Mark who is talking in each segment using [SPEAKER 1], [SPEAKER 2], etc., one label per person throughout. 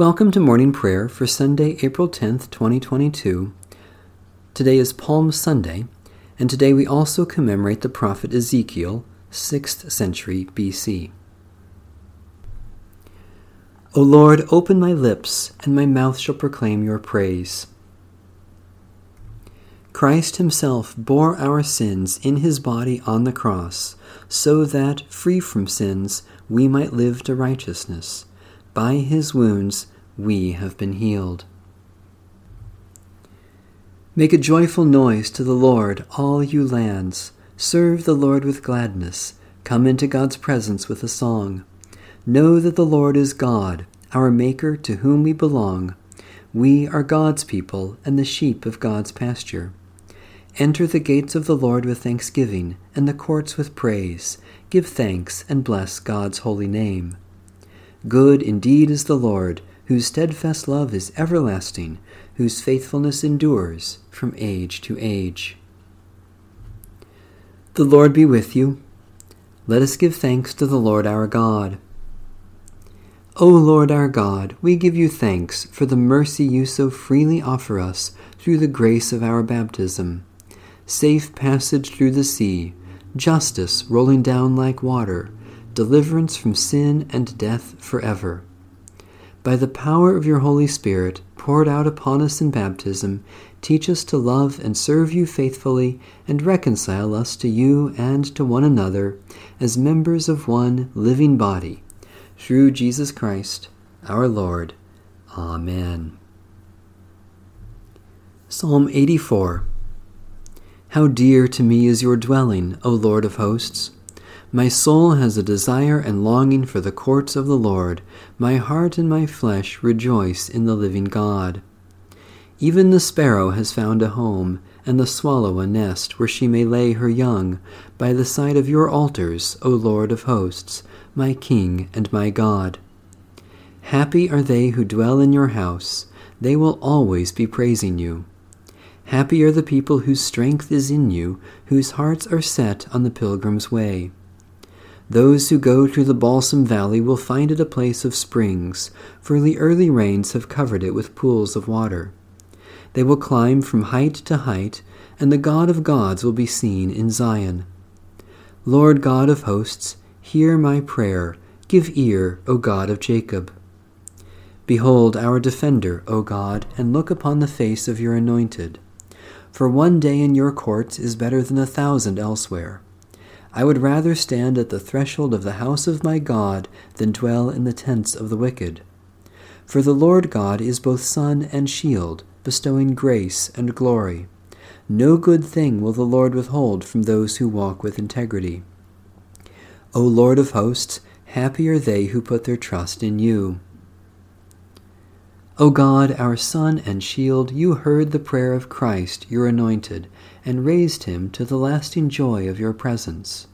[SPEAKER 1] Welcome to morning prayer for Sunday, April 10th, 2022. Today is Palm Sunday, and today we also commemorate the prophet Ezekiel, 6th century BC. O Lord, open my lips, and my mouth shall proclaim your praise. Christ himself bore our sins in his body on the cross, so that, free from sins, we might live to righteousness. By his wounds we have been healed. Make a joyful noise to the Lord, all you lands. Serve the Lord with gladness. Come into God's presence with a song. Know that the Lord is God, our Maker to whom we belong. We are God's people and the sheep of God's pasture. Enter the gates of the Lord with thanksgiving and the courts with praise. Give thanks and bless God's holy name. Good indeed is the Lord, whose steadfast love is everlasting, whose faithfulness endures from age to age. The Lord be with you. Let us give thanks to the Lord our God. O Lord our God, we give you thanks for the mercy you so freely offer us through the grace of our baptism. Safe passage through the sea, justice rolling down like water, deliverance from sin and death forever. By the power of your Holy Spirit, poured out upon us in baptism, teach us to love and serve you faithfully, and reconcile us to you and to one another as members of one living body. Through Jesus Christ, our Lord. Amen. Psalm 84 How dear to me is your dwelling, O Lord of hosts! My soul has a desire and longing for the courts of the Lord. My heart and my flesh rejoice in the living God. Even the sparrow has found a home, and the swallow a nest where she may lay her young, by the side of your altars, O Lord of hosts, my King and my God. Happy are they who dwell in your house, they will always be praising you. Happy are the people whose strength is in you, whose hearts are set on the pilgrim's way. Those who go through the balsam valley will find it a place of springs, for the early rains have covered it with pools of water. They will climb from height to height, and the God of gods will be seen in Zion. Lord God of hosts, hear my prayer. Give ear, O God of Jacob. Behold our defender, O God, and look upon the face of your anointed. For one day in your courts is better than a thousand elsewhere. I would rather stand at the threshold of the house of my God than dwell in the tents of the wicked. For the Lord God is both sun and shield, bestowing grace and glory. No good thing will the Lord withhold from those who walk with integrity. O Lord of hosts, happy are they who put their trust in you. O God, our Sun and Shield, you heard the prayer of Christ, your anointed, and raised him to the lasting joy of your presence.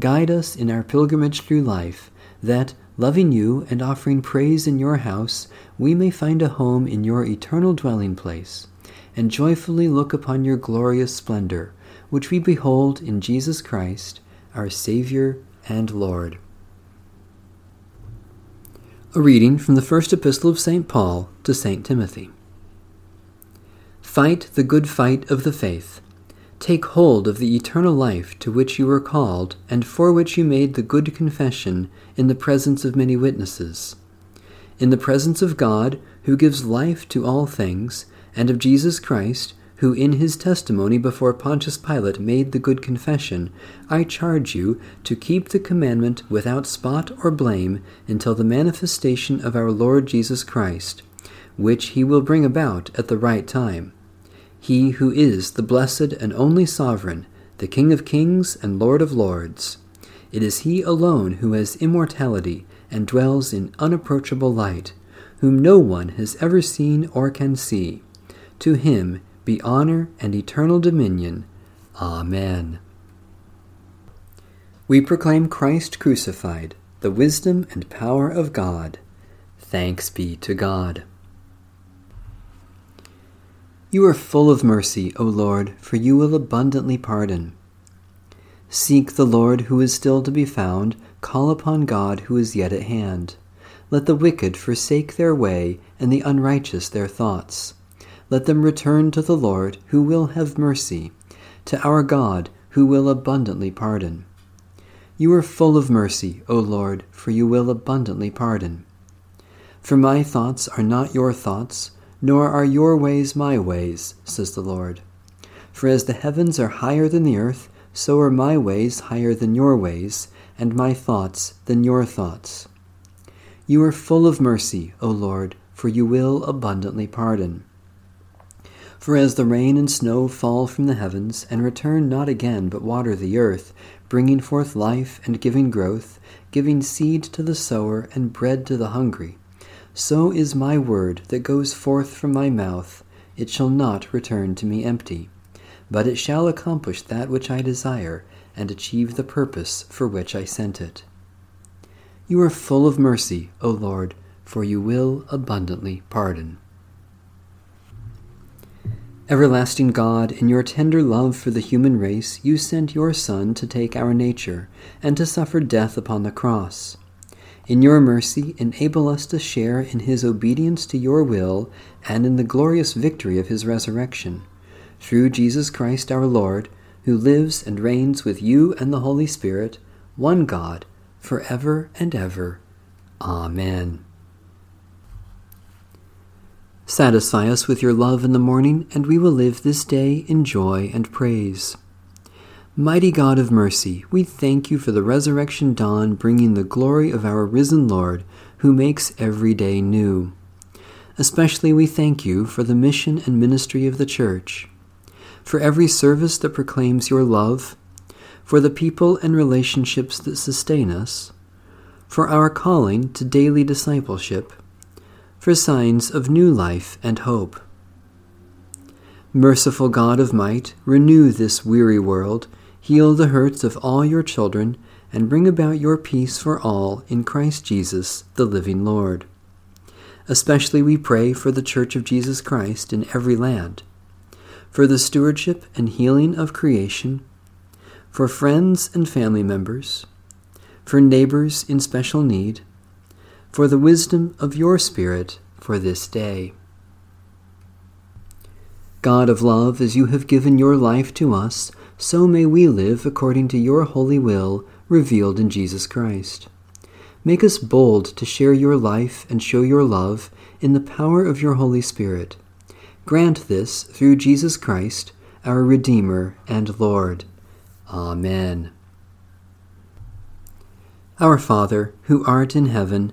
[SPEAKER 1] Guide us in our pilgrimage through life, that, loving you and offering praise in your house, we may find a home in your eternal dwelling place, and joyfully look upon your glorious splendor, which we behold in Jesus Christ, our Savior and Lord. A reading from the first epistle of St. Paul to St. Timothy. Fight the good fight of the faith. Take hold of the eternal life to which you were called, and for which you made the good confession in the presence of many witnesses. In the presence of God, who gives life to all things, and of Jesus Christ, who in his testimony before Pontius Pilate made the good confession, I charge you to keep the commandment without spot or blame until the manifestation of our Lord Jesus Christ, which he will bring about at the right time. He who is the blessed and only sovereign, the King of kings and Lord of lords. It is he alone who has immortality and dwells in unapproachable light, whom no one has ever seen or can see. To him be honor and eternal dominion. Amen. We proclaim Christ crucified, the wisdom and power of God. Thanks be to God. You are full of mercy, O Lord, for you will abundantly pardon. Seek the Lord who is still to be found, call upon God who is yet at hand. Let the wicked forsake their way, and the unrighteous their thoughts. Let them return to the Lord, who will have mercy, to our God, who will abundantly pardon. You are full of mercy, O Lord, for you will abundantly pardon. For my thoughts are not your thoughts, nor are your ways my ways, says the Lord. For as the heavens are higher than the earth, so are my ways higher than your ways, and my thoughts than your thoughts. You are full of mercy, O Lord, for you will abundantly pardon. For as the rain and snow fall from the heavens, and return not again, but water the earth, bringing forth life and giving growth, giving seed to the sower and bread to the hungry, so is my word that goes forth from my mouth. It shall not return to me empty, but it shall accomplish that which I desire, and achieve the purpose for which I sent it. You are full of mercy, O Lord, for you will abundantly pardon. Everlasting God, in your tender love for the human race, you sent your Son to take our nature and to suffer death upon the cross. In your mercy, enable us to share in his obedience to your will and in the glorious victory of his resurrection. Through Jesus Christ our Lord, who lives and reigns with you and the Holy Spirit, one God, for ever and ever. Amen. Satisfy us with your love in the morning, and we will live this day in joy and praise. Mighty God of mercy, we thank you for the resurrection dawn bringing the glory of our risen Lord, who makes every day new. Especially we thank you for the mission and ministry of the Church, for every service that proclaims your love, for the people and relationships that sustain us, for our calling to daily discipleship for signs of new life and hope. Merciful God of might, renew this weary world, heal the hurts of all your children, and bring about your peace for all in Christ Jesus, the living Lord. Especially we pray for the Church of Jesus Christ in every land, for the stewardship and healing of creation, for friends and family members, for neighbors in special need, for the wisdom of your Spirit for this day. God of love, as you have given your life to us, so may we live according to your holy will revealed in Jesus Christ. Make us bold to share your life and show your love in the power of your Holy Spirit. Grant this through Jesus Christ, our Redeemer and Lord. Amen. Our Father, who art in heaven,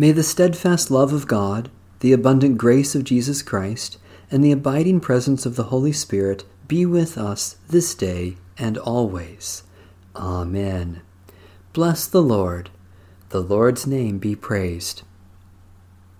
[SPEAKER 1] May the steadfast love of God, the abundant grace of Jesus Christ, and the abiding presence of the Holy Spirit be with us this day and always. Amen. Bless the Lord. The Lord's name be praised.